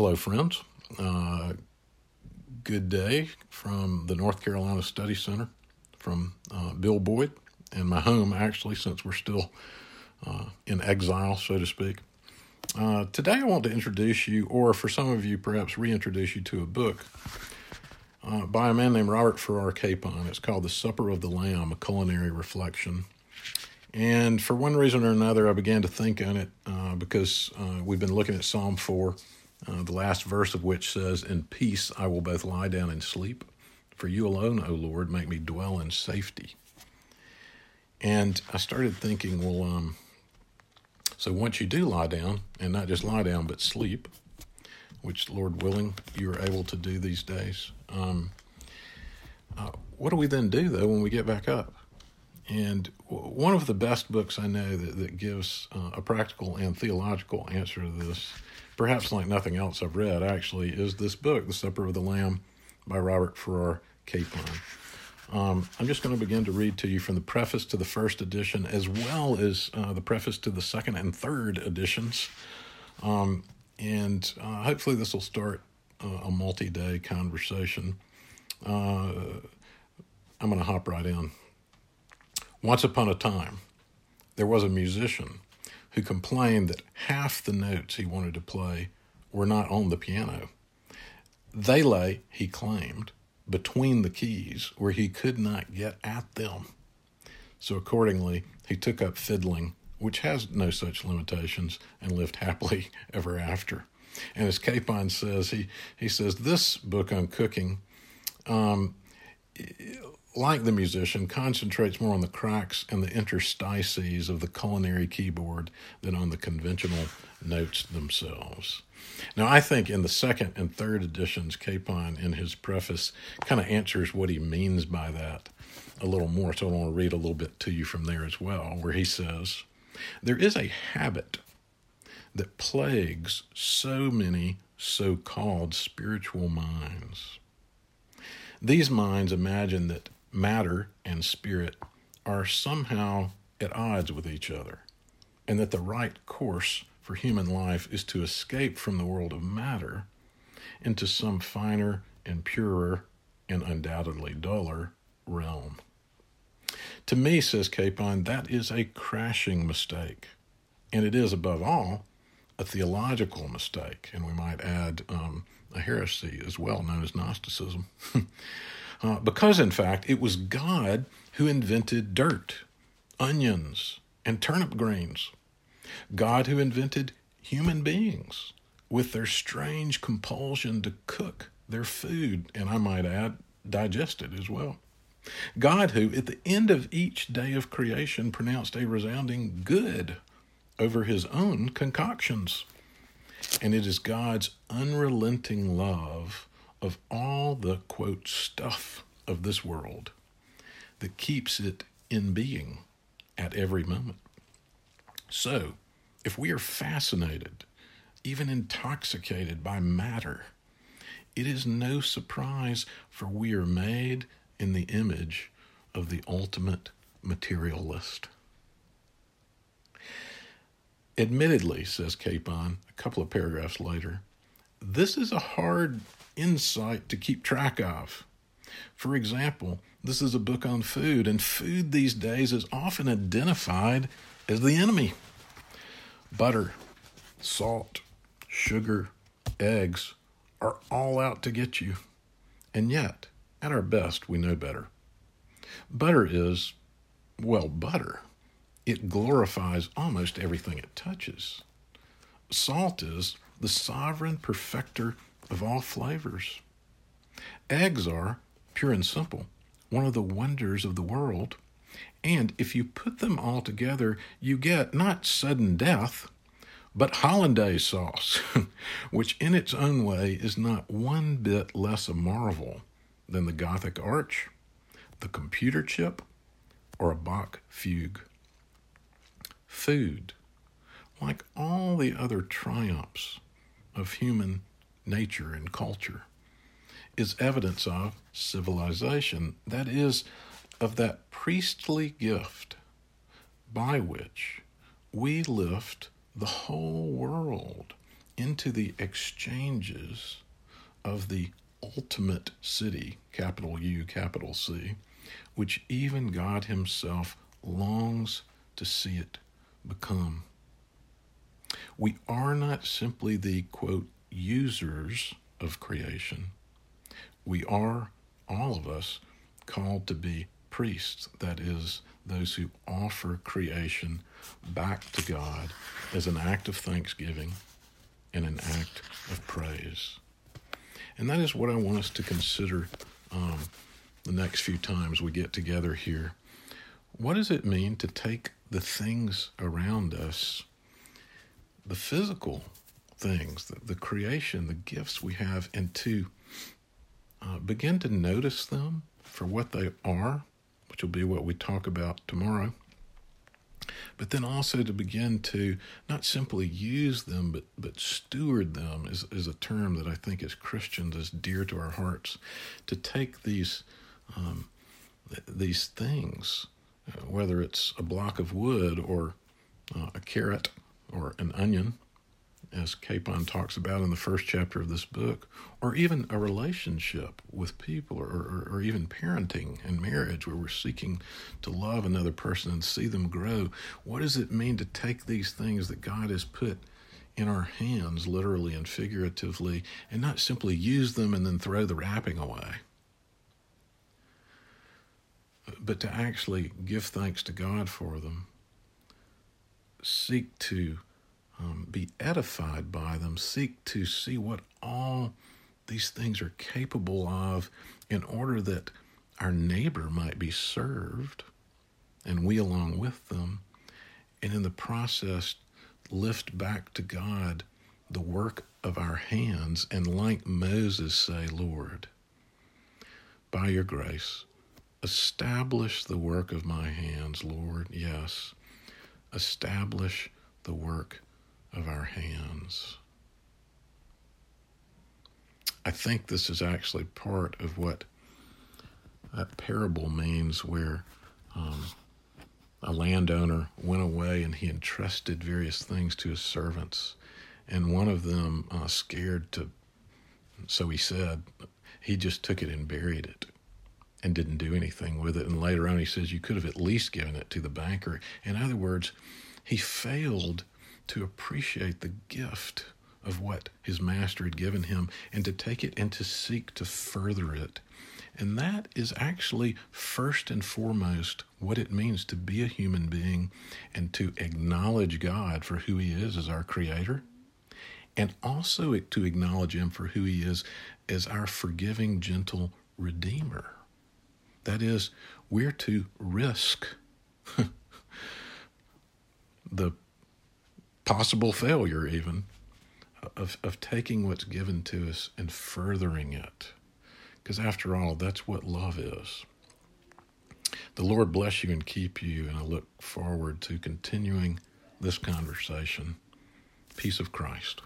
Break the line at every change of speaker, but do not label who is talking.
Hello, friends. Uh, good day from the North Carolina Study Center, from uh, Bill Boyd, and my home, actually, since we're still uh, in exile, so to speak. Uh, today, I want to introduce you, or for some of you, perhaps reintroduce you to a book uh, by a man named Robert Farrar Capon. It's called The Supper of the Lamb, a culinary reflection. And for one reason or another, I began to think on it uh, because we've been looking at Psalm 4, uh, the last verse of which says, In peace I will both lie down and sleep, for you alone, O Lord, make me dwell in safety. And I started thinking, well, um, so once you do lie down, and not just lie down, but sleep, which, Lord willing, you are able to do these days, um, uh, what do we then do, though, when we get back up? And one of the best books I know that, that gives uh, a practical and theological answer to this, perhaps like nothing else I've read, actually, is this book, The Supper of the Lamb by Robert Farrar Capon. Um, I'm just going to begin to read to you from the preface to the first edition, as well as uh, the preface to the second and third editions. Um, and uh, hopefully, this will start uh, a multi day conversation. Uh, I'm going to hop right in. Once upon a time, there was a musician who complained that half the notes he wanted to play were not on the piano. They lay, he claimed, between the keys where he could not get at them. So accordingly, he took up fiddling, which has no such limitations, and lived happily ever after. And as Capon says, he, he says, this book on cooking, um, like the musician, concentrates more on the cracks and the interstices of the culinary keyboard than on the conventional notes themselves. Now, I think in the second and third editions, Capon, in his preface, kind of answers what he means by that a little more. So I want to read a little bit to you from there as well, where he says, There is a habit that plagues so many so called spiritual minds. These minds imagine that matter and spirit are somehow at odds with each other, and that the right course for human life is to escape from the world of matter into some finer and purer and undoubtedly duller realm. To me, says Capon, that is a crashing mistake. And it is, above all, a theological mistake. And we might add um, a heresy as well, known as Gnosticism. uh, because, in fact, it was God who invented dirt, onions, and turnip greens. God who invented human beings with their strange compulsion to cook their food, and I might add, digest it as well. God, who at the end of each day of creation pronounced a resounding good over his own concoctions. And it is God's unrelenting love of all the quote stuff of this world that keeps it in being at every moment. So, if we are fascinated, even intoxicated by matter, it is no surprise, for we are made in the image of the ultimate materialist. Admittedly, says Capon a couple of paragraphs later, this is a hard insight to keep track of. For example, this is a book on food, and food these days is often identified as the enemy. Butter, salt, sugar, eggs are all out to get you. And yet, at our best, we know better. Butter is, well, butter. It glorifies almost everything it touches. Salt is the sovereign perfecter of all flavors. Eggs are, pure and simple, one of the wonders of the world. And if you put them all together, you get not sudden death, but hollandaise sauce, which in its own way is not one bit less a marvel than the Gothic arch, the computer chip, or a Bach fugue. Food, like all the other triumphs of human nature and culture, is evidence of civilization, that is, of that priestly gift by which we lift the whole world into the exchanges of the ultimate city, capital U, capital C, which even God Himself longs to see it become. We are not simply the quote users of creation. We are, all of us, called to be priests, that is, those who offer creation back to God as an act of thanksgiving and an act of praise. And that is what I want us to consider um, the next few times we get together here. What does it mean to take the things around us, the physical things, the, the creation, the gifts we have, and to uh, begin to notice them for what they are, which will be what we talk about tomorrow. But then also to begin to not simply use them, but, but steward them is, is a term that I think as Christians is dear to our hearts. To take these um, th- these things, uh, whether it's a block of wood or uh, a carrot or an onion, as Capon talks about in the first chapter of this book, or even a relationship with people, or, or, or, even parenting and marriage, where we're seeking to love another person and see them grow. What does it mean to take these things that God has put in our hands, literally and figuratively, and not simply use them and then throw the wrapping away? But to actually give thanks to God for them, seek to um, be edified by them, seek to see what all these things are capable of in order that our neighbor might be served and we along with them, and in the process, lift back to God the work of our hands and, like Moses, say, Lord, by your grace, establish the work of my hands, Lord. Yes, establish the work of our hands. I think this is actually part of what that parable means, where um, a landowner went away and he entrusted various things to his servants. And one of them, uh, scared to, so he said, he just took it and buried it and didn't do anything with it. And later on, he says, You could have at least given it to the banker. In other words, he failed to appreciate the gift of what his master had given him and to take it and to seek to further it. And that is actually first and foremost what it means to be a human being and to acknowledge God for who he is as our creator and also to acknowledge him for who he is as our forgiving, gentle redeemer. That is, we're to risk the possible failure, even, of, of taking what's given to us and furthering it. Because after all, that's what love is. The Lord bless you and keep you, and I look forward to continuing this conversation. Peace of Christ.